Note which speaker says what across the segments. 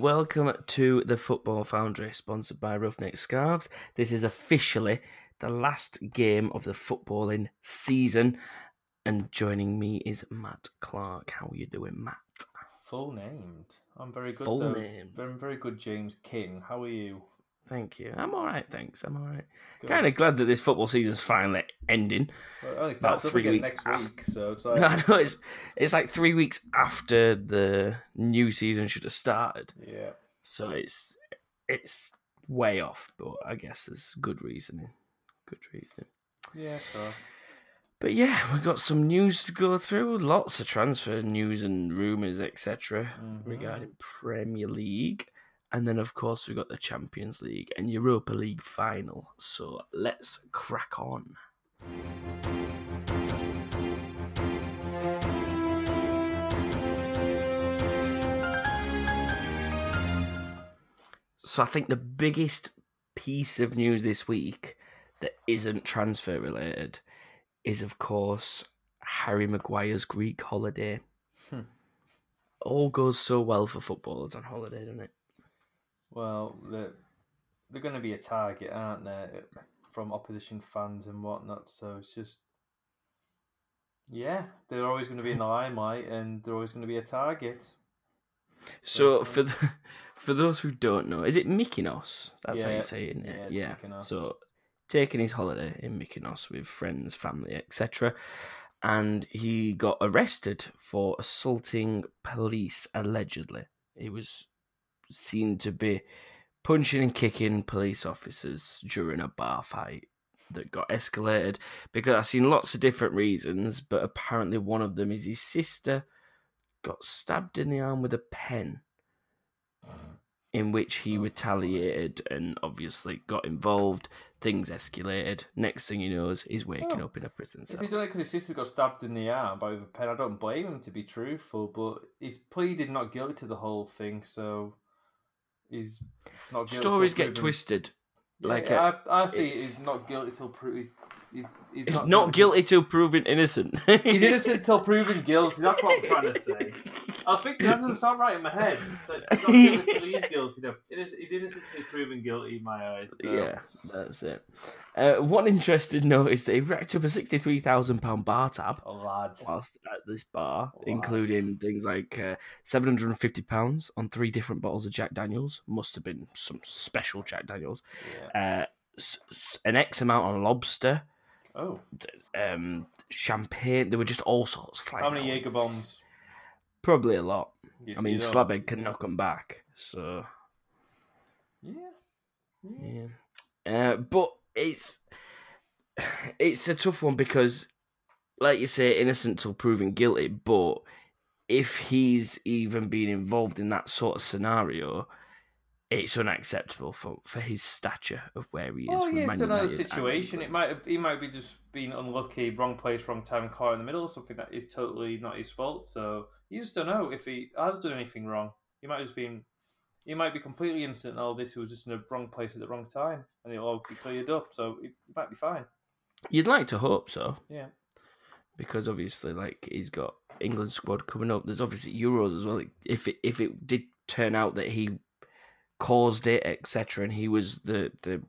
Speaker 1: And welcome to the Football Foundry, sponsored by Ruffneck Scarves. This is officially the last game of the footballing season, and joining me is Matt Clark. How are you doing, Matt?
Speaker 2: Full named. I'm very good.
Speaker 1: Full named.
Speaker 2: Very, very good, James King. How are you?
Speaker 1: Thank you. I'm all right, thanks. I'm all right. Kind of glad that this football season's finally ending.
Speaker 2: Well, it only
Speaker 1: about
Speaker 2: starts up
Speaker 1: three weeks
Speaker 2: week, so it's like
Speaker 1: I know it's it's like three weeks after the new season should have started,
Speaker 2: yeah.
Speaker 1: so it's it's way off. But I guess there's good reasoning. Good reasoning.
Speaker 2: Yeah, of course.
Speaker 1: But yeah, we've got some news to go through. Lots of transfer news and rumours, etc.
Speaker 2: Mhm.
Speaker 1: regarding Premier League. And then, of course, we've got the Champions League and Europa League final. So let's crack on. So I think the biggest piece of news this week that isn't transfer related is, of course, Harry Maguire's Greek holiday.
Speaker 2: Hmm.
Speaker 1: All goes so well for footballers on holiday, doesn't it?
Speaker 2: Well, they're, they're going to be a target, aren't they, from opposition fans and whatnot. So it's just, yeah, they're always going to be in the limelight, and they're always going to be a target.
Speaker 1: So
Speaker 2: Yeah.
Speaker 1: for um, the, for those who don't know, is it Mykonos? That's how you say it. Isn't
Speaker 2: yeah,
Speaker 1: Yeah. So taking his holiday in Mykonos with friends, family, etc. And he got arrested for assaulting police allegedly. He was seen to be punching and kicking police officers during a bar fight that got escalated because I've seen lots of different reasons, but apparently one of them is his sister got stabbed in the arm with a pen, in which he oh, retaliated and obviously got involved. Things escalated. Next thing he knows, he's waking
Speaker 2: Oh.
Speaker 1: up in a prison
Speaker 2: If
Speaker 1: cell.
Speaker 2: he's done it because his sister got stabbed in the arm by a pen, I don't blame him to be truthful, but he's pleaded not guilty to the whole thing, so he's not guilty.
Speaker 1: Stories get
Speaker 2: proven-
Speaker 1: twisted.
Speaker 2: Yeah,
Speaker 1: like,
Speaker 2: I,
Speaker 1: uh,
Speaker 2: I see as not guilty till proven. He's, he's,
Speaker 1: He's not, guilty till proven innocent.
Speaker 2: He's innocent till proven guilty. That's what I'm trying to say. I think that doesn't sound right in my head. But he's not guilty till he is guilty. No, he's innocent till he's proven guilty in my eyes. so-
Speaker 1: Yeah, that's it. Uh, one interesting note is that he racked up a sixty-three thousand pound bar tab whilst at this bar, including things like uh, seven hundred and fifty pounds on three different bottles of Jack Daniels. Must have been some special Jack Daniels.
Speaker 2: Yeah.
Speaker 1: Uh, an X amount on lobster,
Speaker 2: Oh,
Speaker 1: um, champagne. There were just all sorts flying.
Speaker 2: how many
Speaker 1: out.
Speaker 2: Jaeger bombs?
Speaker 1: Probably a lot.
Speaker 2: You-
Speaker 1: I mean,
Speaker 2: don't-
Speaker 1: Slabhead can knock them back. So
Speaker 2: Yeah. yeah.
Speaker 1: Yeah. Uh, but it's it's a tough one because, like you say, innocent till proven guilty. But if he's even been involved in that sort of scenario, it's unacceptable for, for his stature of where he is. From
Speaker 2: yeah, it's another situation. It might have, he might be just being unlucky, wrong place, wrong time, caught in the middle, something that is totally not his fault. So you just don't know if he has done anything wrong. He might have just been, he might be completely innocent. And all this he was just in the wrong place at the wrong time, and it'll all be cleared up. So it might be fine.
Speaker 1: You'd like to hope so.
Speaker 2: Yeah.
Speaker 1: because obviously, like he's got England squad coming up. There's obviously Euros as well. If it if it did turn out that he caused it, etc., and he was the the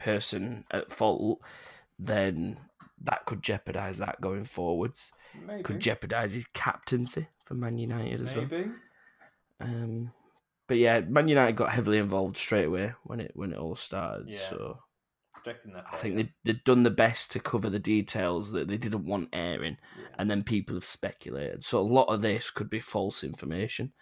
Speaker 1: person at fault, then that could jeopardize that going forwards.
Speaker 2: Maybe.
Speaker 1: Could jeopardize his captaincy for Man United as well. Um, but yeah, Man United got heavily involved straight away when it when it all started.
Speaker 2: Yeah.
Speaker 1: So. I think they they'd done the best to cover the details that they didn't want airing
Speaker 2: Yeah.
Speaker 1: and then people have speculated. So a lot of this could be false information,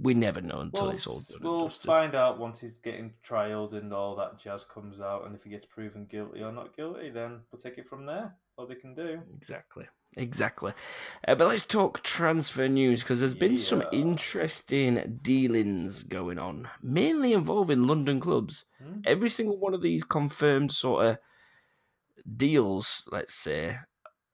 Speaker 1: we never know until
Speaker 2: We'll,
Speaker 1: it's all done
Speaker 2: we'll find out once he's getting trialed and all that jazz comes out, and if he gets proven guilty or not guilty, then we'll take it from there. All they can do.
Speaker 1: Exactly, exactly. Uh, but let's talk transfer news because there's been some interesting dealings going on, mainly involving London clubs.
Speaker 2: Hmm?
Speaker 1: Every single one of these confirmed sort of deals, let's say,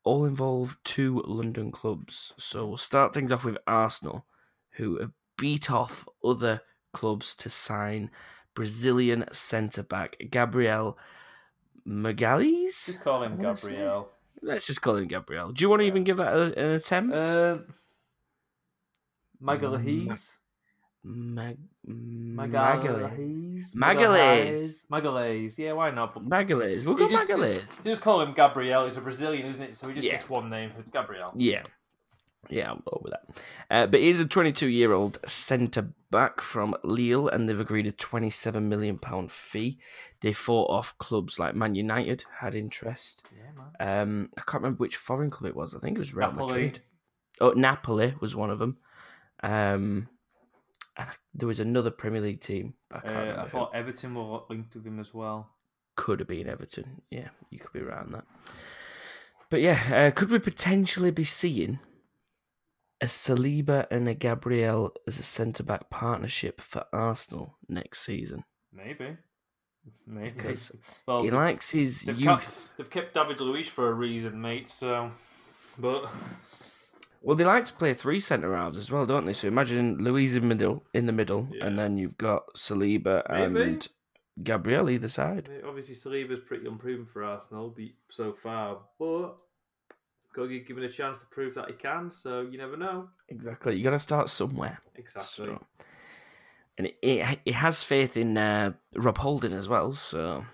Speaker 1: all involve two London clubs. So we'll start things off with Arsenal, who have beat off other clubs to sign Brazilian centre back Gabriel Magalhães.
Speaker 2: Just call him
Speaker 1: I wanna say-
Speaker 2: Gabriel.
Speaker 1: Let's just call him Gabriel. Do you want to
Speaker 2: Yeah.
Speaker 1: even give that a, an attempt?
Speaker 2: Um, Magalhaes.
Speaker 1: Mag-.
Speaker 2: Magalhaes.
Speaker 1: Magalhaes. Magalhaes.
Speaker 2: Yeah, why not? But
Speaker 1: Magalhaes. We'll go
Speaker 2: just-
Speaker 1: Magalhaes.
Speaker 2: Just call him Gabriel. He's a Brazilian, isn't it? So he just
Speaker 1: Yeah.
Speaker 2: gets one name. It's Gabriel.
Speaker 1: Yeah. Yeah, I'm with that. Uh, but he's a 22 year old centre back from Lille, and they've agreed a 27 million pound fee. They fought off clubs like Man United had interest.
Speaker 2: Yeah, man.
Speaker 1: Um, I can't remember which foreign club it was. I think it was Real
Speaker 2: Napoli.
Speaker 1: Madrid. Oh, Napoli was one of them. Um, and there was another Premier League team. I can't
Speaker 2: Uh,
Speaker 1: remember
Speaker 2: I thought Everton were linked with him as well.
Speaker 1: could have been Everton. Yeah, you could be right on that. But yeah, uh, could we potentially be seeing a Saliba and a Gabriel as a centre back partnership for Arsenal next season?
Speaker 2: Maybe. Maybe.
Speaker 1: Because
Speaker 2: well,
Speaker 1: He likes his
Speaker 2: they've,
Speaker 1: youth.
Speaker 2: kept, they've kept David Luiz for a reason, mate. So, but
Speaker 1: Well, they like to play three centre halves as well, don't they? So imagine Luiz in middle, in the middle, and then you've got Saliba
Speaker 2: Maybe.
Speaker 1: and Gabriel either side.
Speaker 2: obviously Saliba's pretty unproven for Arsenal so far, but got given a chance to prove that he can. So you never know.
Speaker 1: Exactly. You got to start somewhere.
Speaker 2: Exactly.
Speaker 1: So, and it, it, it has faith in uh, Rob Holding as well. So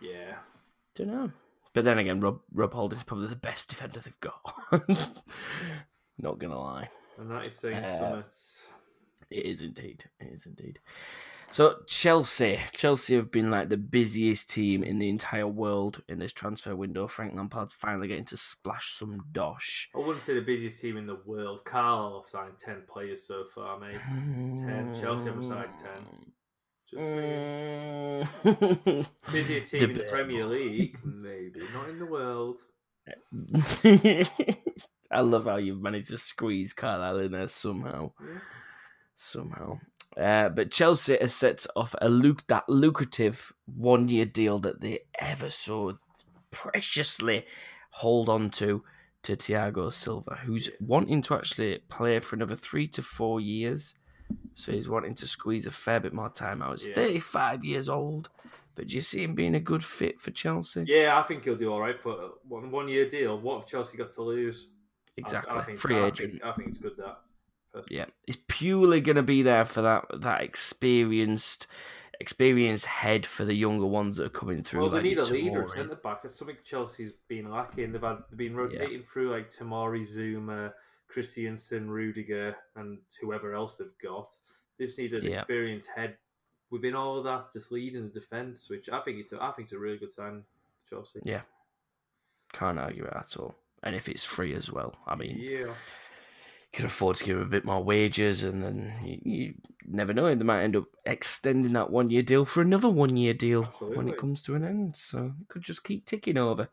Speaker 2: Yeah.
Speaker 1: don't know. But then again, Rob Rob is probably the best defender they've got. Not gonna lie,
Speaker 2: And that is saying
Speaker 1: Uh,
Speaker 2: summits.
Speaker 1: it is indeed. It is indeed. So Chelsea, Chelsea have been like the busiest team in the entire world in this transfer window. Frank Lampard's finally getting to splash some dosh.
Speaker 2: I wouldn't say the busiest team in the world. Carl have signed ten players so far, mate. Ten. Chelsea haven't signed ten.
Speaker 1: Mm.
Speaker 2: busiest team in the Premier League, maybe not in the world.
Speaker 1: I love how you've managed to squeeze Carlisle in there somehow.
Speaker 2: Yeah.
Speaker 1: Somehow. Uh, but Chelsea has set off a luc- that lucrative one year deal that they ever so preciously hold on to to Thiago Silva, who's wanting to actually play for another three to four years. So he's wanting to squeeze a fair bit more time out. He's
Speaker 2: Yeah.
Speaker 1: 35 years old, but do you see him being a good fit for Chelsea?
Speaker 2: Yeah, I think he'll do all right for one one year deal. What have Chelsea got to lose? I-
Speaker 1: Exactly.
Speaker 2: I, think,
Speaker 1: Free
Speaker 2: I
Speaker 1: agent.
Speaker 2: Think, I think it's good that.
Speaker 1: Yeah, he's purely going to be there for that that experienced experienced head for the younger ones that are coming through.
Speaker 2: Well, they
Speaker 1: like
Speaker 2: need a leader at centre back. It's something Chelsea's been lacking. They've had they've been rotating through like Tomori, Zouma, Christensen, Rudiger, and whoever else they've got. They just need an
Speaker 1: Yeah.
Speaker 2: experienced head within all of that, just leading the defence. Which I think it's a, I think it's a really good sign for Chelsea.
Speaker 1: Yeah, can't argue it at all. And if it's free as well, I mean,
Speaker 2: Yeah,
Speaker 1: can afford to give a bit more wages, and then you, you never know. They might end up extending that one year deal for another one year deal when it comes to an end. So it could just keep ticking over.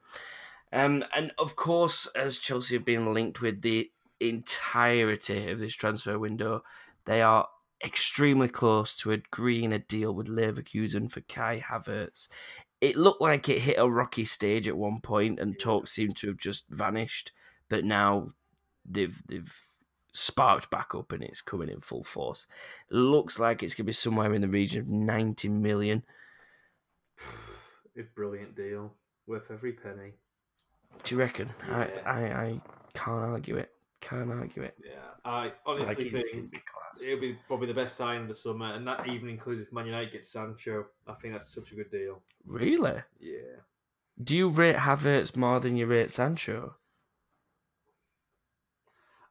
Speaker 1: Um, and of course, as Chelsea have been linked with the entirety of this transfer window, they are extremely close to agreeing a deal with Leverkusen for Kai Havertz. It looked like it hit a rocky stage at one point, and talks seemed to have just vanished. But now they've they've sparked back up, and it's coming in full force. looks like it's going to be somewhere in the region of ninety million.
Speaker 2: a brilliant deal, worth every penny.
Speaker 1: Do you reckon?
Speaker 2: Yeah.
Speaker 1: I, I I can't argue it. Can't argue it.
Speaker 2: Yeah, I honestly
Speaker 1: Like,
Speaker 2: think
Speaker 1: be
Speaker 2: it'll be probably the best sign of the summer, and that even includes if Man United gets Sancho. I think that's such a good deal.
Speaker 1: Really?
Speaker 2: Yeah.
Speaker 1: Do you rate Havertz more than you rate Sancho?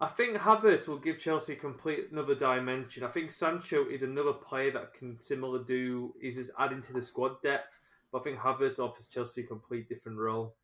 Speaker 2: I think Havertz will give Chelsea a complete another dimension. I think Sancho is another player that can similar do is just adding to the squad depth. But I think Havertz offers Chelsea a complete different role.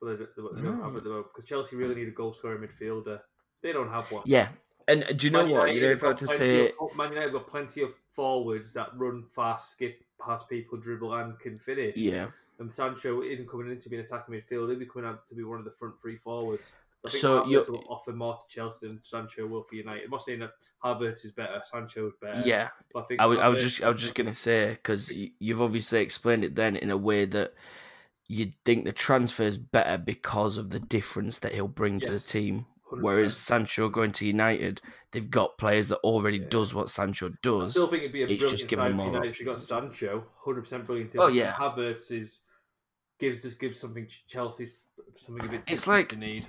Speaker 2: But they, they, they don't have it because Chelsea really need a goal scoring midfielder. They don't have one.
Speaker 1: Yeah. And uh, do you know
Speaker 2: Man
Speaker 1: what?
Speaker 2: United
Speaker 1: You know,
Speaker 2: have
Speaker 1: if I
Speaker 2: got
Speaker 1: to say,
Speaker 2: of- Man United have got plenty of forwards that run fast, skip past people, dribble, and can finish.
Speaker 1: yeah.
Speaker 2: And Sancho isn't coming in to be an attacking midfielder; he'll be coming out to be one of the front three forwards. So I think
Speaker 1: So
Speaker 2: Havertz will offer more to Chelsea than Sancho will for United. I'm not saying that Havertz is better, Sancho is better.
Speaker 1: Yeah.
Speaker 2: but I think
Speaker 1: I was, I was just, I was just gonna say because you've obviously explained it then in a way that you'd think the transfer is better because of the difference that he'll bring to the team.
Speaker 2: 100%.
Speaker 1: Whereas Sancho going to United, they've got players that already
Speaker 2: Yeah.
Speaker 1: does what Sancho
Speaker 2: I
Speaker 1: does.
Speaker 2: still think it'd be a
Speaker 1: it's
Speaker 2: brilliant
Speaker 1: just giving
Speaker 2: for United if you got Sancho, hundred percent brilliant. Deal.
Speaker 1: Oh, yeah.
Speaker 2: Havertz is gives just gives something Ch- Chelsea's something a bit.
Speaker 1: It's like-
Speaker 2: need.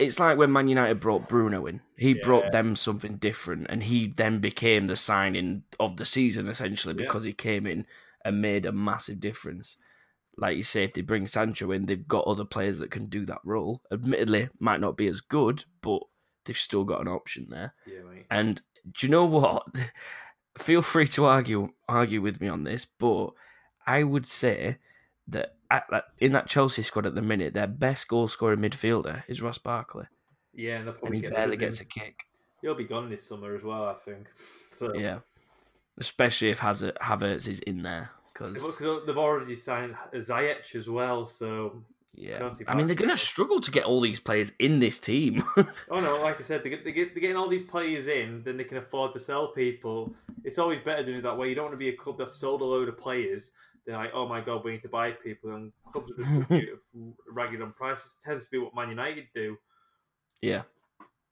Speaker 1: It's like when Man United brought Bruno in. He
Speaker 2: Yeah.
Speaker 1: brought them something different, and he then became the signing of the season essentially
Speaker 2: Yeah.
Speaker 1: because he came in and made a massive difference. Like you say, if they bring Sancho in, they've got other players that can do that role. Admittedly, might not be as good, but they've still got an option there.
Speaker 2: Yeah, mate.
Speaker 1: And do you know what? Feel free to argue argue with me on this, but I would say that at, that- in that Chelsea squad at the minute, their best goal scoring midfielder is Ross Barkley,
Speaker 2: Yeah, and
Speaker 1: and he
Speaker 2: get
Speaker 1: barely gets a kick.
Speaker 2: He'll be gone this summer as well, I think. So
Speaker 1: Yeah, especially if Hazard, Havertz is in there because
Speaker 2: they've already signed Ziyech as well, so
Speaker 1: yeah,
Speaker 2: don't see
Speaker 1: I mean they're gonna struggle to get all these players in this team.
Speaker 2: Oh no, like I said, they get, they get, they're getting all these players in, then they can afford to sell people. It's always better doing it that way. You don't want to be a club that's sold a load of players. They're like, oh my god, we need to buy people, and clubs are just ragged on prices. It tends to be what Man United do.
Speaker 1: yeah,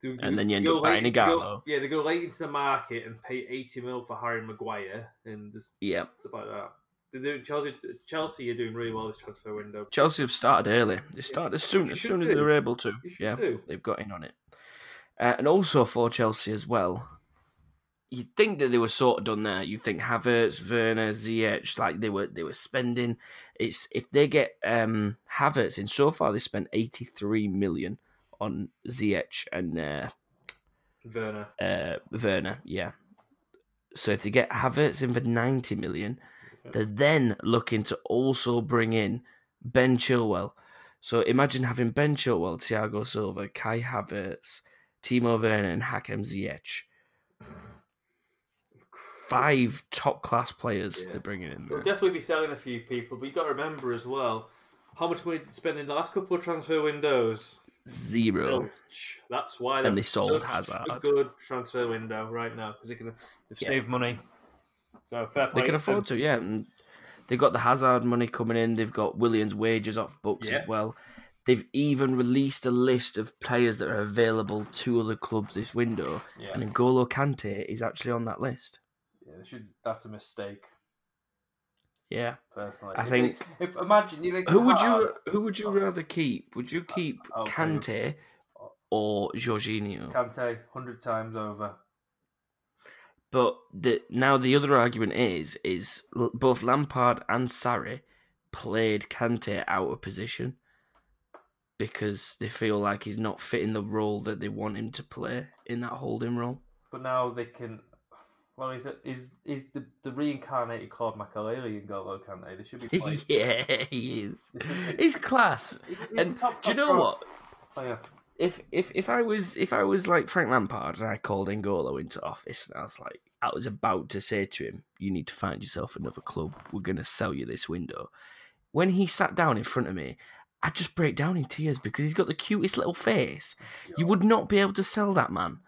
Speaker 2: Do-
Speaker 1: And then you end up buying
Speaker 2: late- go- Yeah, they go late into the market and pay eighty mil for Harry Maguire and just
Speaker 1: yeah.
Speaker 2: stuff like that. They're doing Chelsea. Chelsea are doing really well this transfer window.
Speaker 1: Chelsea have started early. They started as soon as soon as they were able to. Yeah,
Speaker 2: do.
Speaker 1: they've got in on it. Uh, and also for Chelsea as well, you'd think that they were sort of done there. You'd think Havertz, Werner, Ziyech, like they were they were spending. It's if they get um, Havertz in so far, they spent eighty three million on Ziyech and uh,
Speaker 2: Werner.
Speaker 1: uh, Werner. Yeah. So if they get Havertz in for ninety million, they're then looking to also bring in Ben Chilwell. So imagine having Ben Chilwell, Thiago Silva, Kai Havertz, Timo Werner, and Hakim Ziyech. Five top class players
Speaker 2: Yeah.
Speaker 1: they're bringing in.
Speaker 2: They'll definitely be selling a few people, but you've got to remember as well how much money did they spend in the last couple of transfer windows?
Speaker 1: Zero.
Speaker 2: Zilch. That's why
Speaker 1: And
Speaker 2: they're
Speaker 1: they sold
Speaker 2: such
Speaker 1: Hazard.
Speaker 2: A good transfer window right now because they can they've
Speaker 1: Yeah.
Speaker 2: saved money. So fair play.
Speaker 1: They can
Speaker 2: them.
Speaker 1: afford to, yeah. And they've got the Hazard money coming in. They've got Willian's wages off books
Speaker 2: Yeah.
Speaker 1: as well. They've even released a list of players that are available to other clubs this window,
Speaker 2: Yeah,
Speaker 1: and N'Golo Kante is actually on that list.
Speaker 2: They should, that's a mistake.
Speaker 1: Yeah.
Speaker 2: Personally,
Speaker 1: I
Speaker 2: If
Speaker 1: think-
Speaker 2: they- if imagine you think
Speaker 1: Who would you Who would you rather keep? Would you oh, keep
Speaker 2: okay.
Speaker 1: Kante or Jorginho?
Speaker 2: Kante hundred times over.
Speaker 1: But the, now the other argument is is both Lampard and Sarri played Kante out of position because they feel like he's not fitting the role that they want him to play in that holding role.
Speaker 2: But now they can. Well, is it is is the the reincarnated Claude Makelele in Golo Kante? They should be playing.
Speaker 1: yeah, he is.
Speaker 2: they should be-
Speaker 1: He's class.
Speaker 2: he's- he's
Speaker 1: And
Speaker 2: a top,
Speaker 1: do you know
Speaker 2: pro
Speaker 1: what?
Speaker 2: Oh, player.
Speaker 1: if if if I was if I was like Frank Lampard and I called N'Golo into office and I was like I was about to say to him, "You need to find yourself another club. We're gonna sell you this window." When he sat down in front of me, I'd just break down in tears because he's got the cutest little face. You would not be able to sell that man.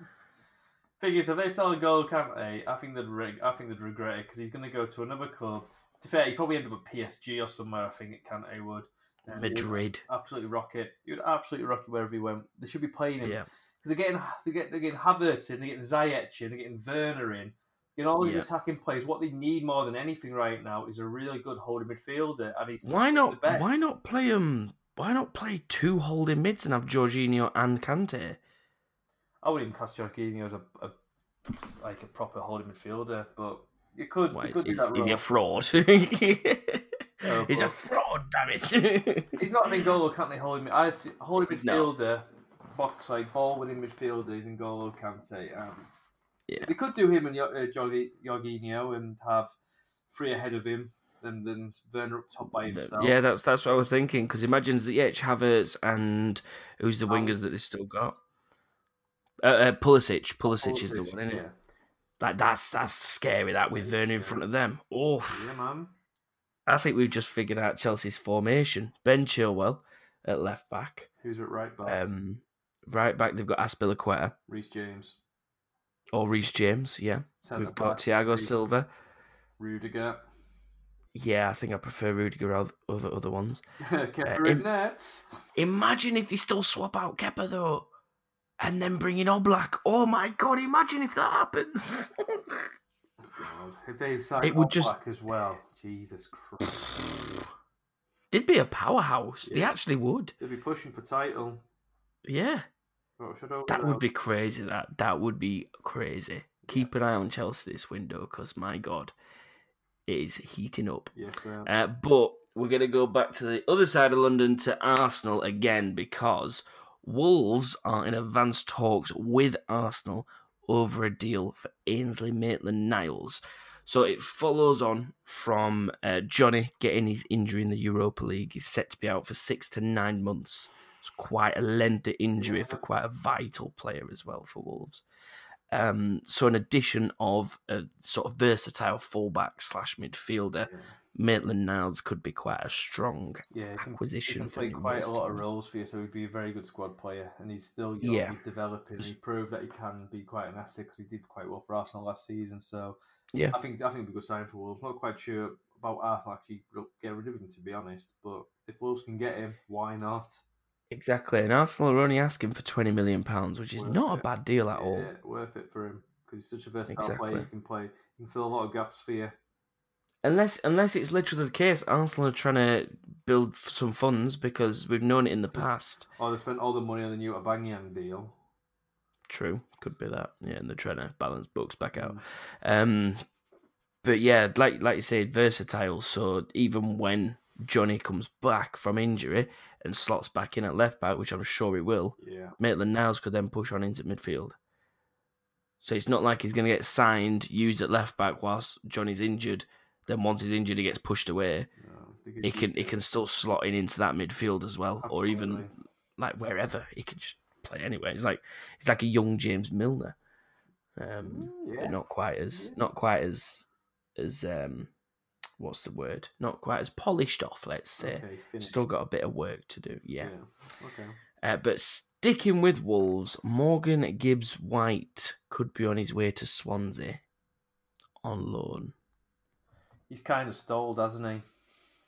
Speaker 2: Thing is, if they sell N'Golo Kante, I think they'd reg- I think they'd regret it because he's going to go to another club. To fair, he'd probably end up at PSG or somewhere. I think Kante would. And he would
Speaker 1: Madrid.
Speaker 2: absolutely rock it. He would absolutely rock it wherever he went. They should be playing him.
Speaker 1: Yeah.
Speaker 2: because they're getting they get they're getting Havertz in, they're getting Ziyech in, they're getting Werner in, getting all these
Speaker 1: Yeah.
Speaker 2: attacking players. What they need more than anything right now is a really good holding midfielder, and he's
Speaker 1: Why
Speaker 2: the
Speaker 1: not?
Speaker 2: best.
Speaker 1: Why not play um? Why not play two holding mids and have Jorginho and Kante?
Speaker 2: I wouldn't even class Jorginho as a, a like a proper holding midfielder, but you could
Speaker 1: Why,
Speaker 2: you could do
Speaker 1: is,
Speaker 2: that
Speaker 1: is he a fraud?
Speaker 2: Oh,
Speaker 1: He's a fraud, damn it!
Speaker 2: He's not an N'Golo Kante holding. I see, holding
Speaker 1: No.
Speaker 2: midfielder, box like ball winning midfielder is N'Golo Kante, and
Speaker 1: Yeah.
Speaker 2: they could do him and uh, Jorginho and have three ahead of him, and then Werner up top by himself.
Speaker 1: Yeah, that's that's what I was thinking. Because imagine Ziyech, Havertz, and who's the
Speaker 2: Oh.
Speaker 1: wingers that they still got? Uh, uh, Pulisic. Pulisic is the one, isn't it? Like that's that's scary. That with Werner in front of them. Oh,
Speaker 2: Yeah, man.
Speaker 1: I think we've just figured out Chelsea's formation. Ben Chilwell at left back.
Speaker 2: Who's at right back?
Speaker 1: Um, right back they've got Azpilicueta
Speaker 2: Reece James.
Speaker 1: or Reece James. Yeah,
Speaker 2: Centre
Speaker 1: we've got Thiago Silva.
Speaker 2: Rudiger.
Speaker 1: Yeah, I think I prefer Rudiger over other other ones.
Speaker 2: Kepa
Speaker 1: im-
Speaker 2: nets.
Speaker 1: Imagine if they still swap out Kepa though, and then bring in Oblak. Oh my god! Imagine if that happens.
Speaker 2: God, if they sign
Speaker 1: It would just-
Speaker 2: as well, Jesus Christ,
Speaker 1: They'd be a powerhouse. They actually would.
Speaker 2: they'd be pushing for title.
Speaker 1: Yeah. That would be crazy. That that would be crazy. Keep an eye on Chelsea this window because my God, it is heating up.
Speaker 2: Yes, sir.
Speaker 1: Uh, but we're going to go back to the other side of London to Arsenal again because Wolves are in advanced talks with Arsenal over a deal for Ainsley Maitland Niles. So it follows on from uh, Jonny getting his injury in the Europa League. He's set to be out for six to nine months. It's quite a lengthy injury for quite a vital player as well for Wolves. Um, so an addition of a sort of versatile fullback slash midfielder. Maitland Niles could be quite a strong
Speaker 2: Yeah, he can, he
Speaker 1: acquisition
Speaker 2: can
Speaker 1: for
Speaker 2: play quite a lot of roles for you, so he'd be a very good squad player. And he's still young,
Speaker 1: Yeah.
Speaker 2: he's developing. He proved that he can be quite an asset because he did quite well for Arsenal last season. So
Speaker 1: Yeah.
Speaker 2: I think I think it'd be a good sign for Wolves. Not quite sure about Arsenal actually get rid of him to be honest, but if Wolves can get him, why not?
Speaker 1: Exactly, and Arsenal are only asking for twenty million pounds, which is
Speaker 2: Worth
Speaker 1: not a bad deal at all.
Speaker 2: Yeah, worth it for him because he's such a versatile
Speaker 1: Exactly.
Speaker 2: player. He can play, he can fill a lot of gaps for you.
Speaker 1: Unless, unless it's literally the case, Arsenal are trying to build some funds because we've known it in the past.
Speaker 2: Oh, they spent all the money on the new Aubameyang deal.
Speaker 1: True, could be that. Yeah, and they're trying to balance books back out.
Speaker 2: Mm.
Speaker 1: Um, but yeah, like like you said, versatile. So even when Jonny comes back from injury and slots back in at left back, which I'm sure he will,
Speaker 2: Yeah,
Speaker 1: Maitland Niles could then push on into midfield. So it's not like he's going to get signed, used at left back whilst Jonny's injured. Then once he's injured, he gets pushed away. He can he
Speaker 2: it.
Speaker 1: can still slot in into that midfield as well, or even like wherever he can just play anywhere. He's like he's like a young James Milner, um,
Speaker 2: Mm, yeah.
Speaker 1: but not quite as
Speaker 2: Yeah.
Speaker 1: not quite as as um, what's the word? Not quite as polished off. Let's say.
Speaker 2: Okay.
Speaker 1: Still got a bit of work to do. Yeah.
Speaker 2: Okay.
Speaker 1: Uh, but sticking with Wolves, Morgan Gibbs White could be on his way to Swansea on loan.
Speaker 2: He's kind of stalled, hasn't he?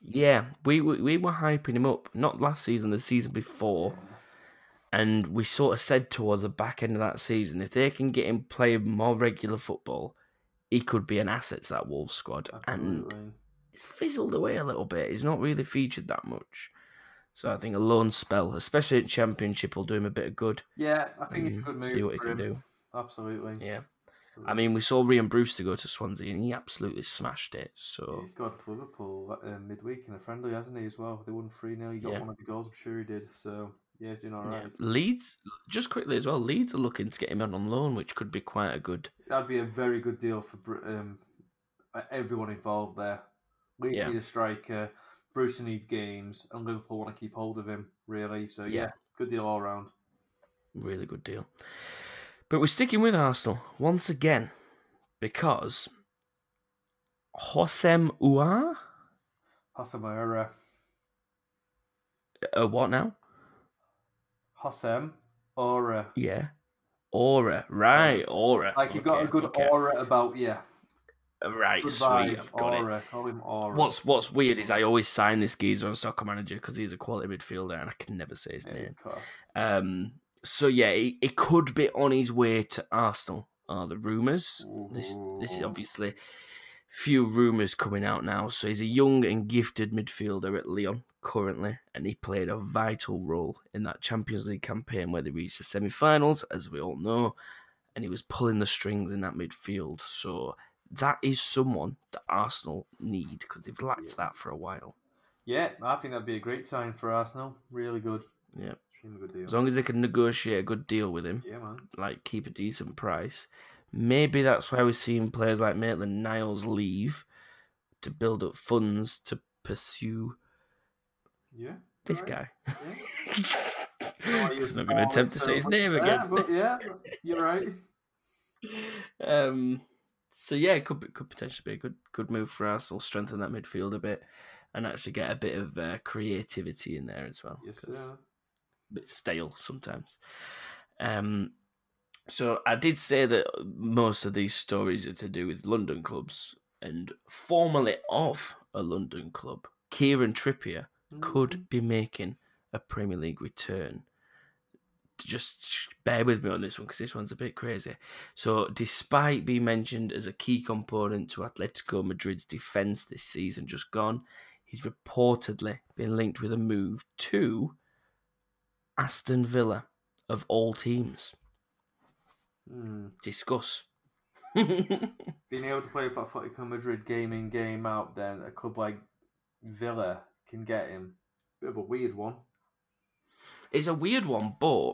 Speaker 1: Yeah, we we we were hyping him up not last season, the season before, and we sort of said towards the back end of that season, if they can get him playing more regular football, he could be an asset to that Wolves squad. And
Speaker 2: Absolutely.
Speaker 1: it's fizzled away a little bit. He's not really featured that much. So I think a loan spell, especially in Championship, will do him a bit of good.
Speaker 2: Yeah, I think it's a
Speaker 1: Mm,
Speaker 2: good move
Speaker 1: See what he can
Speaker 2: him.
Speaker 1: do.
Speaker 2: Absolutely.
Speaker 1: Yeah.
Speaker 2: Absolutely.
Speaker 1: I mean, we saw Rhian Brewster go to Swansea, and he absolutely smashed it. So
Speaker 2: he's got for Liverpool uh, midweek in a friendly, hasn't he, as well? They won 3 0. He got
Speaker 1: Yeah.
Speaker 2: one of the goals, I'm sure he did. So, yeah, he's doing all right. yeah.
Speaker 1: Leeds, just quickly as well, Leeds are looking to get him on loan, which could be quite a good.
Speaker 2: That'd be a very good deal for um, everyone involved there. Leeds
Speaker 1: Yeah.
Speaker 2: need a striker, Bruce need games, and Liverpool want to keep hold of him, really. So, yeah,
Speaker 1: Yeah.
Speaker 2: good deal all round.
Speaker 1: Really good deal. But we're sticking with Arsenal once again because Hosem Ua,
Speaker 2: Hossam
Speaker 1: uh, what now?
Speaker 2: Hossam Aura.
Speaker 1: Yeah, Aura, right? Aura.
Speaker 2: Like you've got a good
Speaker 1: okay.
Speaker 2: aura about you.
Speaker 1: Right,
Speaker 2: Good
Speaker 1: sweet. I've got it.
Speaker 2: aura. Call him aura.
Speaker 1: What's What's weird is I always sign this geezer on Soccer Manager because he's a quality midfielder and I can never say his
Speaker 2: Yeah,
Speaker 1: name. Um, so yeah, he, he could be on his way to Arsenal. Are the rumours? This this is obviously few rumours coming out now. So he's a young and gifted midfielder at Lyon currently, and he played a vital role in that Champions League campaign where they reached the semi-finals, as we all know, and he was pulling the strings in that midfield. So that is someone that Arsenal need because they've lacked
Speaker 2: Yeah.
Speaker 1: that for a while.
Speaker 2: Yeah, I think that'd be a great sign for Arsenal. Really good.
Speaker 1: Yeah.
Speaker 2: Extremely good deal.
Speaker 1: As long as they can negotiate a good deal with him,
Speaker 2: yeah, man.
Speaker 1: like keep a decent price. Maybe that's why we're seeing players like Maitland Niles leave to build up funds to pursue
Speaker 2: Yeah.
Speaker 1: this
Speaker 2: Right.
Speaker 1: guy.
Speaker 2: Yeah. Oh, you're
Speaker 1: I'm not going to attempt to say his name
Speaker 2: Yeah,
Speaker 1: again.
Speaker 2: but yeah, you're right.
Speaker 1: um, so yeah, it could be, could potentially be a good good move for Arsenal, strengthen that midfield a bit, and actually get a bit of uh, creativity in there as well.
Speaker 2: Yes, sir.
Speaker 1: Bit stale sometimes. Um, so I did say that most of these stories are to do with London clubs, and formerly of a London club, Kieran Trippier
Speaker 2: Mm-hmm.
Speaker 1: could be making a Premier League return. Just bear with me on this one because this one's a bit crazy. So, despite being mentioned as a key component to Atletico Madrid's defence this season just gone, he's reportedly been linked with a move to Aston Villa of all teams.
Speaker 2: Hmm.
Speaker 1: Discuss.
Speaker 2: Being able to play for Atletico Madrid game in, game out, then a club like Villa can get him. Bit of a weird one.
Speaker 1: it's a weird one, but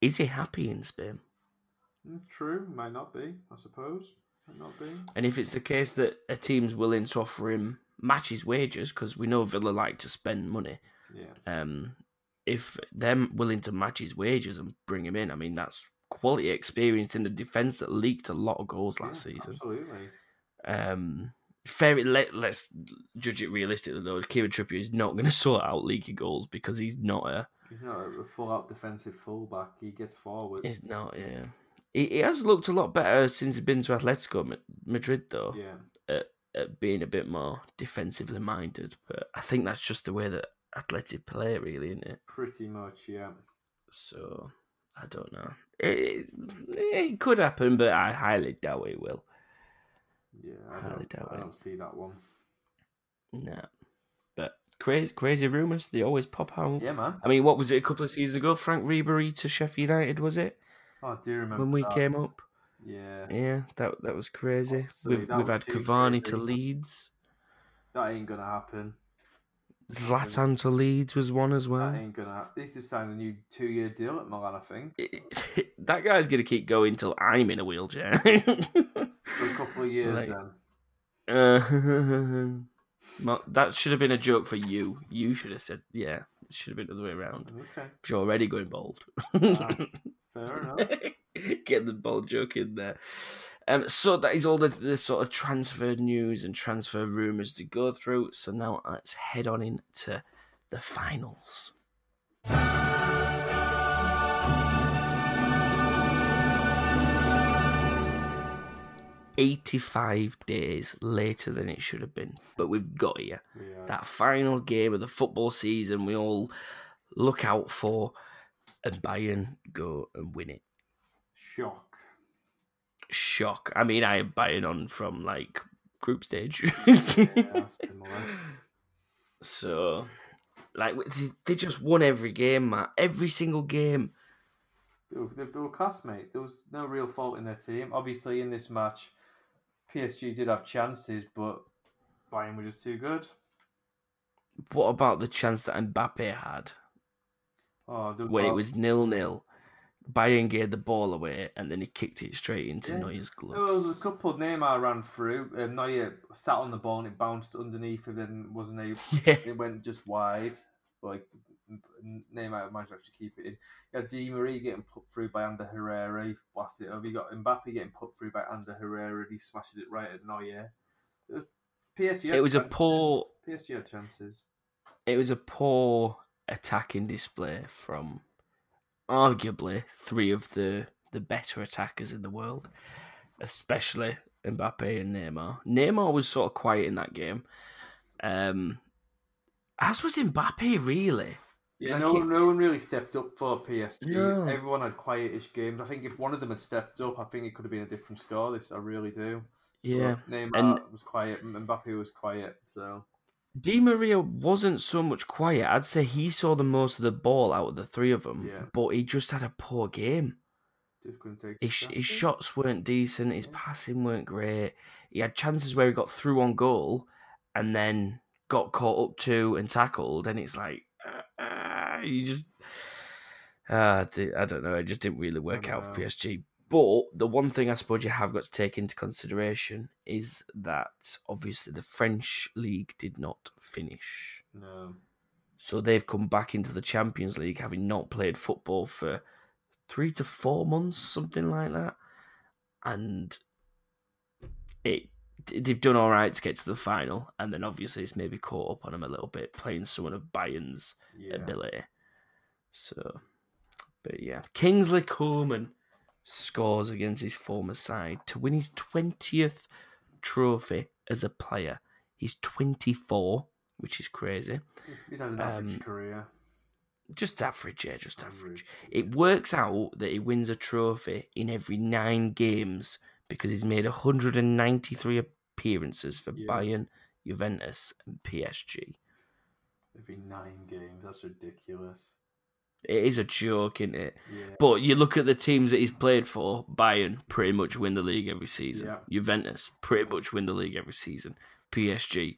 Speaker 1: is he happy in Spain?
Speaker 2: Hmm, True, might not be, I suppose. Might not be.
Speaker 1: And if it's the case that a team's willing to offer him match his wages, because we know Villa like to spend money,
Speaker 2: Yeah.
Speaker 1: um, if they're willing to match his wages and bring him in, I mean that's quality experience in the defence that leaked a lot of goals last
Speaker 2: Yeah,
Speaker 1: season.
Speaker 2: Absolutely.
Speaker 1: Um, fair, let, let's judge it realistically though. Kieran Trippier is not going to sort out leaky goals because he's not a
Speaker 2: He's not a full out defensive fullback. He gets forward.
Speaker 1: he's not yeah. He, he has looked a lot better since he's been to Atletico Madrid though.
Speaker 2: Yeah.
Speaker 1: at being a bit more defensively minded. But I think that's just the way that Athletic play, really, isn't it?
Speaker 2: Pretty much, yeah.
Speaker 1: So I don't know. It, it could happen, but I highly doubt it will.
Speaker 2: Yeah, I
Speaker 1: Highly
Speaker 2: don't,
Speaker 1: doubt
Speaker 2: I
Speaker 1: it.
Speaker 2: don't see that one.
Speaker 1: Nah. But crazy, crazy rumours. They always pop out.
Speaker 2: Yeah, man.
Speaker 1: I mean, what was it a couple of seasons ago? Franck Ribery to Sheffield United, was it?
Speaker 2: Oh, I do remember
Speaker 1: when we
Speaker 2: that.
Speaker 1: came up.
Speaker 2: Yeah,
Speaker 1: Yeah, that that was crazy.
Speaker 2: Obviously,
Speaker 1: we've
Speaker 2: that
Speaker 1: we've had Cavani to. Leeds.
Speaker 2: that ain't gonna happen.
Speaker 1: Zlatan to Leeds was one as well.
Speaker 2: That ain't gonna. happen. He's just signed a new two-year deal at Milan, I think,
Speaker 1: that guy's gonna keep going till I'm in a wheelchair.
Speaker 2: for a couple of years.
Speaker 1: Like-
Speaker 2: then
Speaker 1: uh, that should have been a joke for you. You should have said, "Yeah." It should have been the other way around.
Speaker 2: okay,
Speaker 1: you're already going bold.
Speaker 2: Ah, fair enough.
Speaker 1: Get the bold joke in there. Um, so that is all the, the sort of transfer news and transfer rumours to go through. So now let's head on into the finals. 85 days later than it should have been, but we've got here.
Speaker 2: Yeah.
Speaker 1: That final game of the football season we all look out for, and Bayern go and win it.
Speaker 2: Shock.
Speaker 1: Shock. I mean, I am Bayern on from like group stage.
Speaker 2: Yeah,
Speaker 1: so, like, they- just won every game, Matt. Every single game.
Speaker 2: They were, they were classmate. There was no real fault in their team. Obviously, in this match, PSG did have chances, but Bayern were just too good.
Speaker 1: What about the chance that Mbappe had
Speaker 2: Oh,
Speaker 1: when it was nil nil? Bayern gave the ball away and then he kicked it straight into
Speaker 2: Yeah.
Speaker 1: Neuer's
Speaker 2: There was a couple Neymar ran through. Um, Neuer sat on the ball and it bounced underneath and then wasn't able.
Speaker 1: Yeah.
Speaker 2: It went just wide. Like Neymar managed to actually keep it in. You had Di Maria getting put through by Ander Herrera. He blasted it over. You got Mbappe getting put through by Ander Herrera. and He smashes it right at Neuer. It was PSG.
Speaker 1: It was a poor
Speaker 2: PSG had chances.
Speaker 1: it was a poor attacking display from arguably three of the the better attackers in the world, especially Mbappe and Neymar. Neymar was sort of quiet in that game, um, as was Mbappe. Really,
Speaker 2: Yeah, no, no one really stepped up for PSG.
Speaker 1: No.
Speaker 2: Everyone had quietish games. I think if one of them had stepped up, I think it could have been a different score. This I really do.
Speaker 1: yeah.
Speaker 2: But Neymar
Speaker 1: And-
Speaker 2: was quiet. Mbappe was quiet. So
Speaker 1: Di Maria wasn't so much quiet. I'd say he saw the most of the ball out of the three of them,
Speaker 2: Yeah.
Speaker 1: but he just had a poor game.
Speaker 2: just couldn't take.
Speaker 1: His, his shots weren't decent. His
Speaker 2: Yeah.
Speaker 1: passing weren't great. He had chances where he got through on goal and then got caught up to and tackled, and it's like uh, uh, you just. Uh, I don't know. It just didn't really work out for. PSG. But the one thing I suppose you have got to take into consideration is that obviously the French league did not finish.
Speaker 2: No.
Speaker 1: So they've come back into the Champions League having not played football for three to four months, something like that. And it they've done all right to get to the final, and then obviously it's maybe caught up on them a little bit playing someone of Bayern's
Speaker 2: Yeah.
Speaker 1: ability. So, but yeah, Kingsley Coman scores against his former side to win his twentieth trophy as a player. He's twenty four, which is crazy.
Speaker 2: He's had an average
Speaker 1: Um,
Speaker 2: career.
Speaker 1: Just average, yeah, just average.
Speaker 2: Average.
Speaker 1: It works out that he wins a trophy in every nine games because he's made 193 appearances for
Speaker 2: Yeah.
Speaker 1: Bayern, Juventus, and PSG.
Speaker 2: Every nine games. That's ridiculous.
Speaker 1: It is a joke, isn't it?
Speaker 2: Yeah.
Speaker 1: But you look at the teams that he's played for, Bayern pretty much win the league every season.
Speaker 2: Yeah.
Speaker 1: Juventus pretty much win the league every season. PSG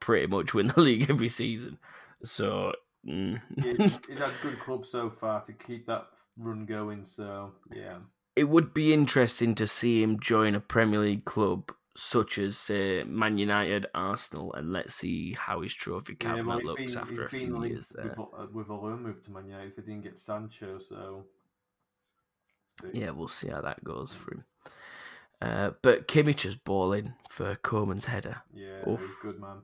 Speaker 1: pretty much win the league every season. So mm,
Speaker 2: He- he's had good clubs so far to keep that run going. So yeah,
Speaker 1: it would be interesting to see him join a Premier League club such as say Man United, Arsenal, and let's see how his trophy
Speaker 2: yeah
Speaker 1: cabinet
Speaker 2: well, he's
Speaker 1: looks
Speaker 2: been,
Speaker 1: after a few
Speaker 2: linked
Speaker 1: years there.
Speaker 2: with, uh, with a loan move to Man United they didn't get Sancho. So see.
Speaker 1: Yeah, we'll see how that goes for him. Uh, but Kimmich is balling for Coman's header.
Speaker 2: Yeah, good man.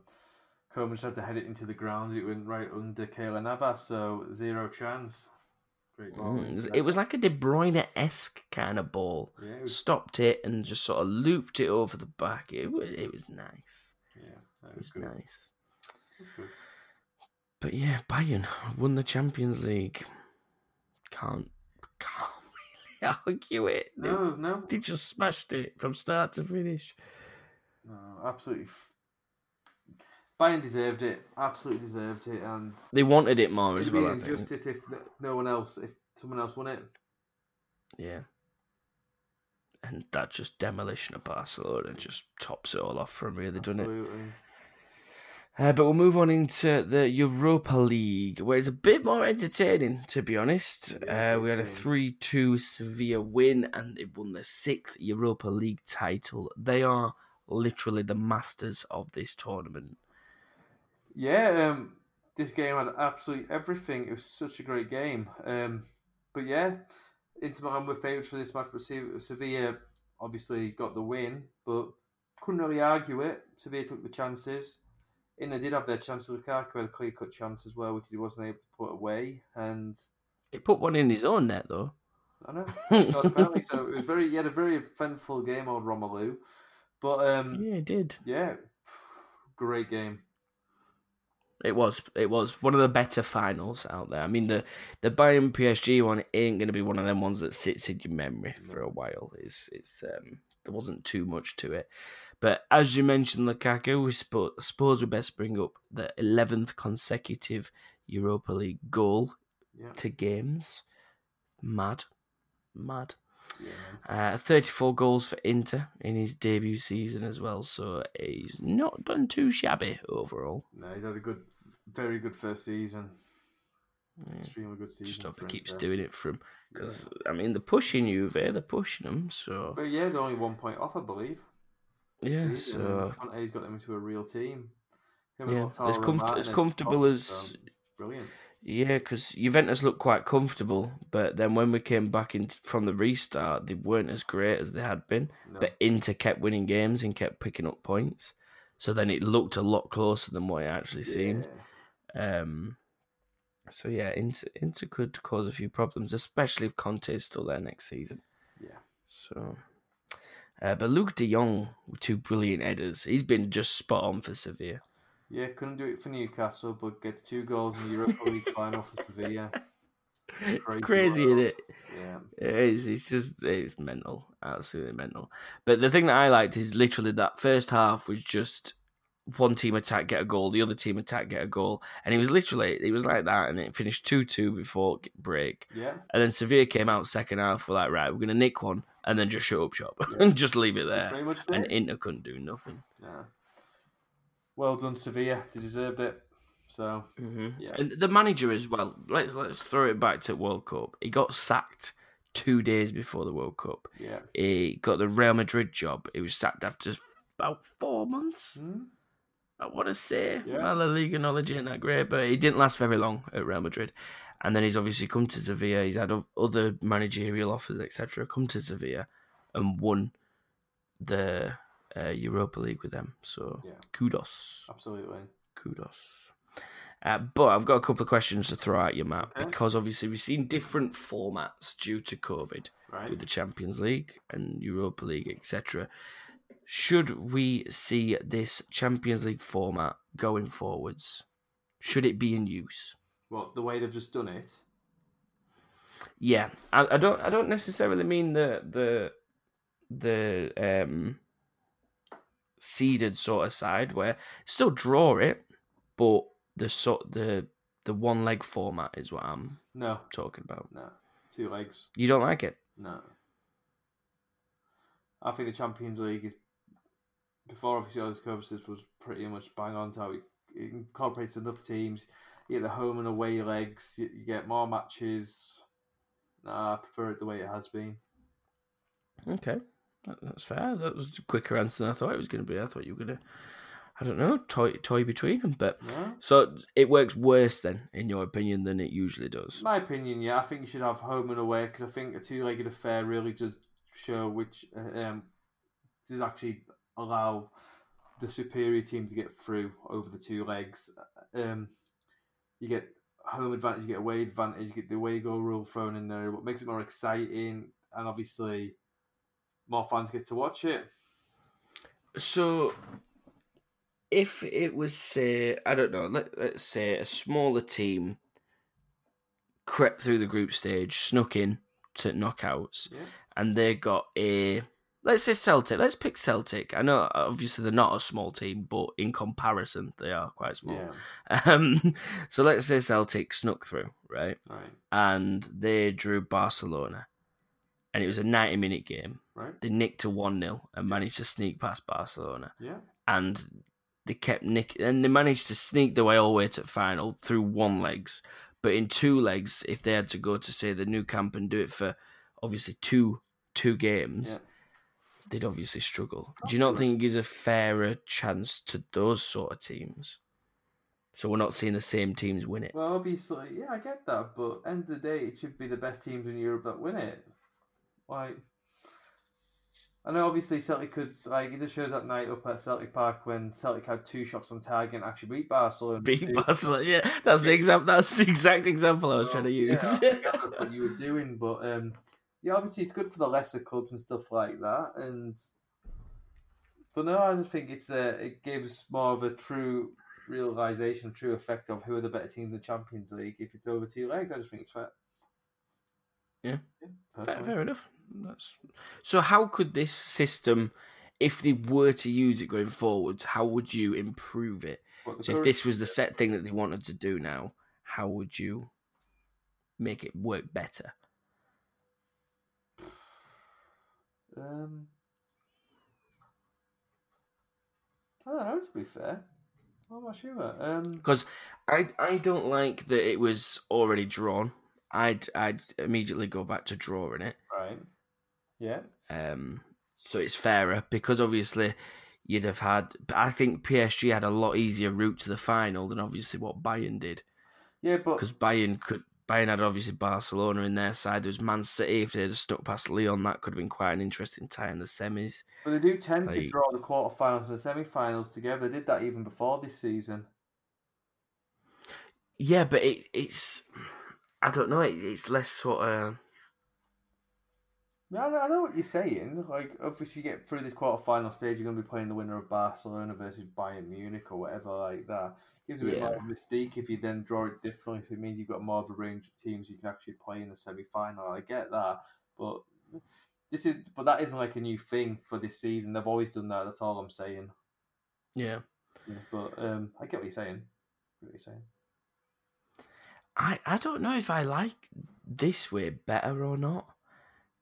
Speaker 2: Coman just had to head it into the ground. It went right under Keylor Navas, so zero chance. Great ball.
Speaker 1: Mm, it was- like a De Bruyne esque kind of ball.
Speaker 2: Yeah, it was,
Speaker 1: Stopped it and just sort of looped it over the back. It was, it was nice.
Speaker 2: yeah, that
Speaker 1: It
Speaker 2: was
Speaker 1: was nice.
Speaker 2: Was.
Speaker 1: But yeah, Bayern won the Champions League. Can't can't really argue it. They-
Speaker 2: No, no,
Speaker 1: They just smashed it from start to finish.
Speaker 2: no, absolutely. Bayern deserved it. Absolutely deserved it, and
Speaker 1: They wanted it more
Speaker 2: it'd
Speaker 1: as
Speaker 2: be
Speaker 1: well. I
Speaker 2: an
Speaker 1: think.
Speaker 2: injustice if no- one else, if someone else won it.
Speaker 1: Yeah. And that just demolition of Barcelona just tops it all off from really, doesn't it? Uh, but we'll move on into the Europa League, where it's a bit more entertaining, to be honest. Uh, we had a 3 2 Sevilla win, and they won the sixth Europa League title. They are literally the masters of this tournament.
Speaker 2: Yeah, um, this game had absolutely everything. It was such a great game. Um, but yeah, Inter Milan were favourites for this match, but Se- Sevilla obviously got the win, but couldn't really argue it. Sevilla took the chances. Inter did have their chances. Lukaku had a clear cut chance as well, which he wasn't able to put away. And
Speaker 1: He put one in his own net, though.
Speaker 2: I know, he scored so it was very. He had a very eventful game, old Romelu. But um,
Speaker 1: Yeah, he did.
Speaker 2: yeah, great game.
Speaker 1: It was. It was one of the better finals out there. I mean, the the Bayern PSG one ain't going to be one of them ones that sits in your memory for a while. It's it's um there wasn't too much to it, but as you mentioned, Lukaku, we spo- suppose we best bring up the eleventh consecutive Europa League goal
Speaker 2: Yeah,
Speaker 1: to games. Mad, mad.
Speaker 2: Yeah.
Speaker 1: Uh, 34 goals for Inter in his debut season as well, so he's not done too shabby overall.
Speaker 2: No, he's had a good, very good first season.
Speaker 1: Yeah.
Speaker 2: Extremely good season.
Speaker 1: Just hope he keeps doing it for him. Because, I mean, they're pushing Juve, they're pushing them, so.
Speaker 2: But yeah, they're only one point off, I believe.
Speaker 1: Yeah,
Speaker 2: Season,
Speaker 1: so.
Speaker 2: Conte's got them into a real team. Him
Speaker 1: Yeah, as,
Speaker 2: Martin
Speaker 1: as comfortable
Speaker 2: top,
Speaker 1: as.
Speaker 2: so brilliant.
Speaker 1: Yeah, because Juventus looked quite comfortable, but then when we came back in from the restart, they weren't as great as they had been.
Speaker 2: No.
Speaker 1: But Inter kept winning games and kept picking up points. So then it looked a lot closer than what it actually seemed.
Speaker 2: Yeah.
Speaker 1: Um, so yeah, Inter, Inter could cause a few problems, especially if Conte is still there next season.
Speaker 2: Yeah.
Speaker 1: So, uh, but Luuk De Jong two brilliant headers. He's been just spot on for Sevilla.
Speaker 2: Yeah, couldn't do it for Newcastle, but gets two goals in the Europa League final for Sevilla.
Speaker 1: It's
Speaker 2: Crazy
Speaker 1: crazy, isn't it?
Speaker 2: Yeah.
Speaker 1: It's, it's just it's mental, absolutely mental. But the thing that I liked is literally that first half was just one team attack get a goal, the other team attack get a goal, and it was literally it was like that, and it finished two two before break.
Speaker 2: Yeah.
Speaker 1: And then Sevilla came out second half. We're like, right, we're gonna nick one and then just shut up shop and just leave it there.
Speaker 2: Pretty much
Speaker 1: And. Inter couldn't do nothing.
Speaker 2: Yeah. Well done, Sevilla. They deserved it. So,
Speaker 1: Mm-hmm.
Speaker 2: Yeah.
Speaker 1: And the manager as well. Let's let's throw it back to World Cup. He got sacked two days before the World Cup.
Speaker 2: yeah.
Speaker 1: He got the Real Madrid job. He was sacked after about four months.
Speaker 2: Hmm?
Speaker 1: I want to say.
Speaker 2: Yeah.
Speaker 1: Well, the Liga knowledge ain't that great, but he didn't last very long at Real Madrid. And then he's obviously come to Sevilla. He's had other managerial offers, etc. Come to Sevilla and won the uh, Europa League with them. So
Speaker 2: Yeah.
Speaker 1: kudos,
Speaker 2: Absolutely.
Speaker 1: kudos. Uh, but I've got a couple of questions to throw at you, Matt,
Speaker 2: Okay.
Speaker 1: because obviously we've seen different formats due to COVID
Speaker 2: Right.
Speaker 1: with the Champions League and Europa League, etc. Should we see this Champions League format going forwards? Should it be in use?
Speaker 2: Well, the way they've just done it.
Speaker 1: Yeah, I, I don't. I don't necessarily mean the the the um seeded sort of side where still draw it, but the sort the The one leg format is what I'm
Speaker 2: No,
Speaker 1: talking about.
Speaker 2: no, two legs.
Speaker 1: You don't like it?
Speaker 2: No. I think the Champions League is before obviously all this COVID was pretty much bang on to how it, it incorporates enough teams. You get the home and away legs. You, you get more matches. Nah, I prefer it the way it has been.
Speaker 1: Okay, that's fair. That was a quicker answer than I thought it was going to be. I thought you were going to, I don't know, toy toy between them. But
Speaker 2: No?
Speaker 1: so it works worse then, in your opinion, than it usually does.
Speaker 2: My opinion, yeah, I think you should have home and away because I think a two-legged affair really does show which um does actually allow the superior team to get through over the two legs. Um, you get home advantage, you get away advantage, you get the away goal rule thrown in there, what makes it more exciting, and obviously more fans get to watch it.
Speaker 1: So, if it was say, I don't know, let let's say a smaller team crept through the group stage, snuck in to knockouts,
Speaker 2: Yeah.
Speaker 1: and they got a let's say Celtic. Let's pick Celtic. I know obviously they're not a small team, but in comparison, they are quite small.
Speaker 2: Yeah.
Speaker 1: Um, so let's say Celtic snuck through, right,
Speaker 2: Right.
Speaker 1: and they drew Barcelona, and it was a ninety-minute game.
Speaker 2: Right.
Speaker 1: They nicked to one 0 and managed to sneak past Barcelona
Speaker 2: Yeah.
Speaker 1: and they kept nick and they managed to sneak their way all the way to the final through one legs. But in two legs, if they had to go to say the Nou Camp and do it for obviously two two games,
Speaker 2: Yeah.
Speaker 1: they'd obviously struggle. Do you not think it gives a fairer chance to those sort of teams? So we're not seeing the same teams win it.
Speaker 2: Well, obviously, yeah, I get that, but end of the day, it should be the best teams in Europe that win it. Like, I know obviously Celtic could like it just shows that night up at Celtic Park when Celtic had two shots on target and actually beat Barcelona.
Speaker 1: Beat Barcelona, yeah, that's the example. That's the exact example I was trying to
Speaker 2: Yeah,
Speaker 1: use.
Speaker 2: Think that's what you were doing, but um, yeah, obviously it's good for the lesser clubs and stuff like that, and but no, I just think it's a it gives more of a true realization, true effect of who are the better teams in the Champions League if it's over two legs. I just think it's fair.
Speaker 1: Yeah. Fair, fair enough. That's... So, how could this system, if they were to use it going forwards, how would you improve it?
Speaker 2: The
Speaker 1: So, if this was the set thing that they wanted to do now, how would you make it work better?
Speaker 2: Um, I don't know. To be fair, I'm not sure. Um,
Speaker 1: Because I I don't like that it was already drawn. I'd I'd immediately go back to drawing it.
Speaker 2: right. Yeah.
Speaker 1: Um, so it's fairer because obviously you'd have had. I think PSG had a lot easier route to the final than obviously what Bayern did.
Speaker 2: Yeah, but
Speaker 1: because Bayern could Bayern had obviously Barcelona in their side. There was Man City. If they'd have stuck past Lyon, that could have been quite an interesting tie in the semis.
Speaker 2: but they do tend to draw the quarterfinals and the semi-finals together. They did that even before this season.
Speaker 1: Yeah, but it, it's I don't know. It, it's less sort of
Speaker 2: I know, I know what you're saying. Like, obviously, you get through this quarterfinal stage, you're going to be playing the winner of Barcelona versus Bayern Munich or whatever like that. Gives a bit
Speaker 1: Yeah.
Speaker 2: more mystique if you then draw it differently. So it means you've got more of a range of teams you can actually play in the semi-final. I get that, but this is but that isn't like a new thing for this season. They've always done that. That's all I'm saying.
Speaker 1: yeah.
Speaker 2: Yeah, but um, I get what you're saying. I get what you're saying.
Speaker 1: I I don't know if I like this way better or not.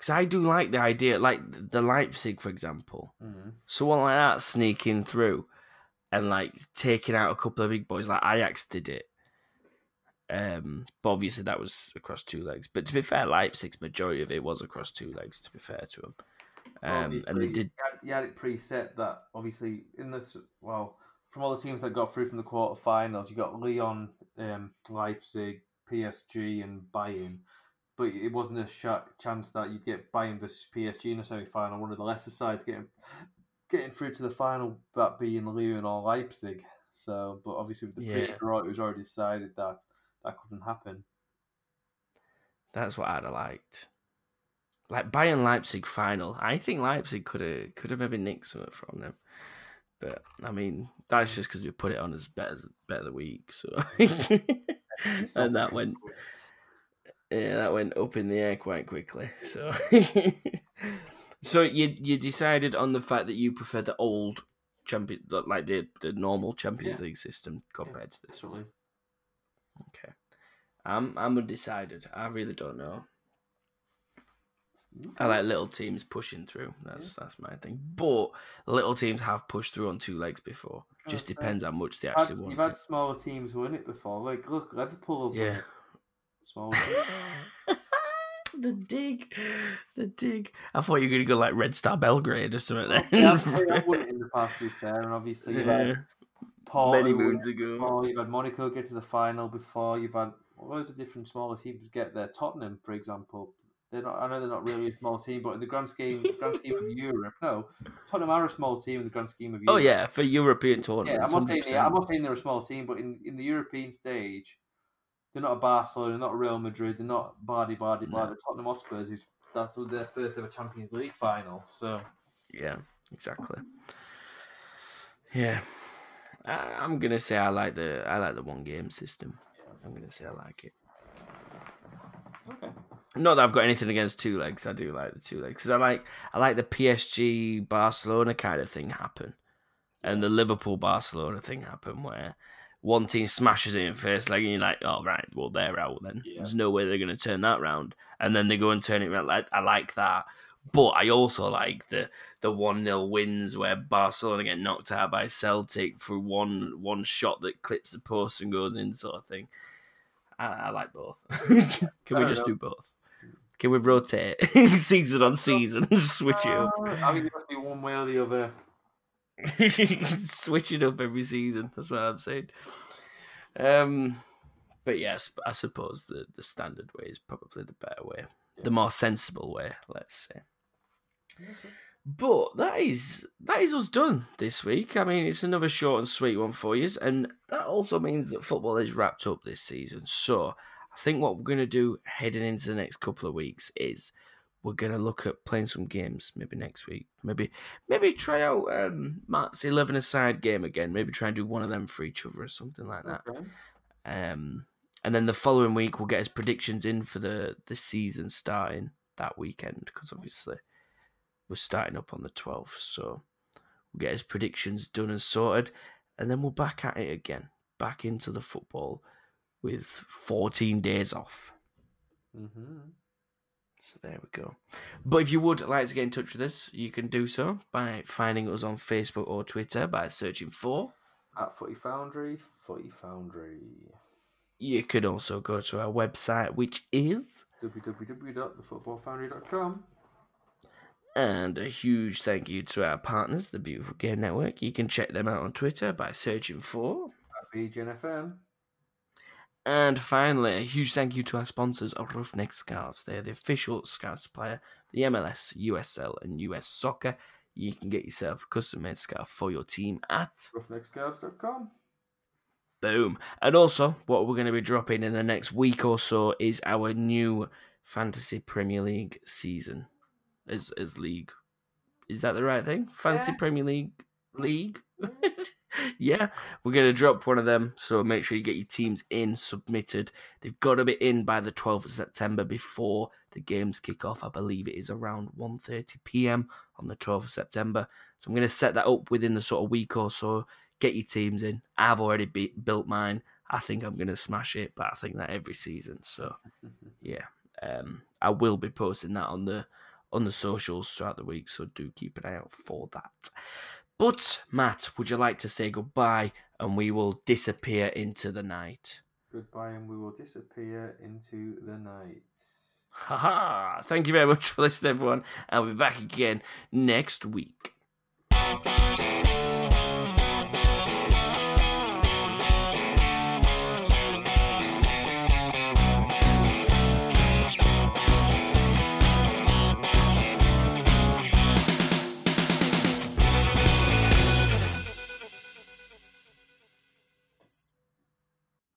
Speaker 1: Because I do like the idea, like the Leipzig, for example.
Speaker 2: Mm.
Speaker 1: Someone like that sneaking through and like taking out a couple of big boys, like Ajax did it. Um, but obviously that was across two legs. But to be fair, Leipzig's majority of it was across two legs. To be fair to them, um, and they did.
Speaker 2: You had, you had it preset that obviously in this well from all the teams that got through from the quarterfinals, you got Lyon, um, Leipzig, PSG, and Bayern. But it wasn't a sh- chance that you'd get Bayern versus PSG in a semi final. One of the lesser sides getting getting through to the final, that being Lyon or Leipzig. So, but obviously with the
Speaker 1: Yeah.
Speaker 2: pre-draw, it was already decided that that couldn't happen.
Speaker 1: That's what I'd have liked. Like Bayern Leipzig final. I think Leipzig could have could have maybe nicked something from them. But I mean, that's just because we put it on as better better the week. So and that went yeah, that went up in the air quite quickly. So so you you decided on the fact that you prefer the old champion like the the normal Champions
Speaker 2: Yeah.
Speaker 1: League system compared to this one. Okay. I'm I'm undecided. I really don't know. I like little teams pushing through. That's that's my thing. But little teams have pushed through on two legs before. Oh,
Speaker 2: Just
Speaker 1: depends how much they
Speaker 2: You've
Speaker 1: actually want.
Speaker 2: You've had smaller teams win it before. Like, look, Liverpool have won
Speaker 1: Yeah.
Speaker 2: it. Smaller teams.
Speaker 1: the dig, the dig. I thought you were gonna go like Red Star Belgrade or something. Then
Speaker 2: yeah, I've, I've won it in the past, to be fair, and obviously you've had
Speaker 1: Yeah, many moons ago.
Speaker 2: before, you've had Monaco get to the final before, you've had loads of different smaller teams get there. Tottenham, for example, they're not. I know they're not really a small team, but in the grand scheme, grand scheme of Europe, no, Tottenham are a small team in the grand scheme of oh, Europe.
Speaker 1: Oh yeah, for European
Speaker 2: Yeah,
Speaker 1: tournaments.
Speaker 2: I'm not saying they're, I'm not saying they're a small team, but in, in the European stage, they're not a Barcelona, they're not a Real Madrid, they're not Bardi Bardi
Speaker 1: No.
Speaker 2: Bardi. Tottenham Hotspurs, who's that's their first ever Champions League final. So
Speaker 1: Yeah, exactly. Yeah, I, I'm gonna say I like the I like the one game system. I'm gonna say I like it.
Speaker 2: okay,
Speaker 1: Not that I've got anything against two legs. I do like the two legs because I like I like the PSG Barcelona kind of thing happen, and the Liverpool Barcelona thing happen where one team smashes it in first leg and you're like, oh right, well they're out then.
Speaker 2: Yeah.
Speaker 1: There's no way they're going to turn that round, and then they go and turn it around. Like I like that, but I also like the the one 0 wins where Barcelona get knocked out by Celtic for one one shot that clips the post and goes in, sort of thing. I, I like both. Can we just
Speaker 2: enough.
Speaker 1: do both? Can we rotate season on season, switch it up,
Speaker 2: Uh, I mean, it must be one way or the other.
Speaker 1: switch it up every season? That's what I'm saying. Um, but yes, I suppose the the standard way is probably the better way, the more sensible way. Let's say. But that is that is us done this week. I mean, it's another short and sweet one for you, and that also means that football is wrapped up this season. So I think what we're going to do heading into the next couple of weeks is we're going to look at playing some games. Maybe next week, maybe maybe try out um, Matt's eleven aside game again. Maybe try and do one of them for each other or something like that.
Speaker 2: Okay.
Speaker 1: Um, and then the following week we'll get his predictions in for the the season starting that weekend because obviously we're starting up on the 12th so we'll get his predictions done and sorted and then we're back at it again back into the football with 14 days off
Speaker 2: Mm-hmm.
Speaker 1: So there we go but if you would like to get in touch with us you can do so by finding us on facebook or twitter by searching for
Speaker 2: At Footie Foundry, Footie Foundry.
Speaker 1: you can also go to our website which is
Speaker 2: www.thefootballfoundry.com.
Speaker 1: And a huge thank you to our partners, the Beautiful Game Network. You can check them out on Twitter by searching for.
Speaker 2: At BGNFM.
Speaker 1: And finally, a huge thank you to our sponsors, of Ruffneck Scarves. They're the official scarf supplier, the MLS, USL, and US Soccer. You can get yourself a custom made scarf for your team at
Speaker 2: Ruffneckscarves.com.
Speaker 1: Boom. And also, what we're going to be dropping in the next week or so is our new Fantasy Premier League season as as league. Is that the right thing? Fantasy
Speaker 2: Yeah.
Speaker 1: Premier League mm. league? Mm. yeah, we're going to drop one of them. So make sure you get your teams in, submitted. They've got to be in by the 12th of September before the games kick off. I believe it is around 1.30 p.m. on the 12th of September. So I'm going to set that up within the sort of week or so get your teams in. I've already be- built mine. I think I'm going to smash it, but I think that every season. So yeah, um, I will be posting that on the on the socials throughout the week. So do keep an eye out for that. But Matt, would you like to say goodbye and we will disappear into the night?
Speaker 2: Goodbye, and we will disappear into the night.
Speaker 1: Haha! Thank you very much for listening, everyone. I'll be back again next week.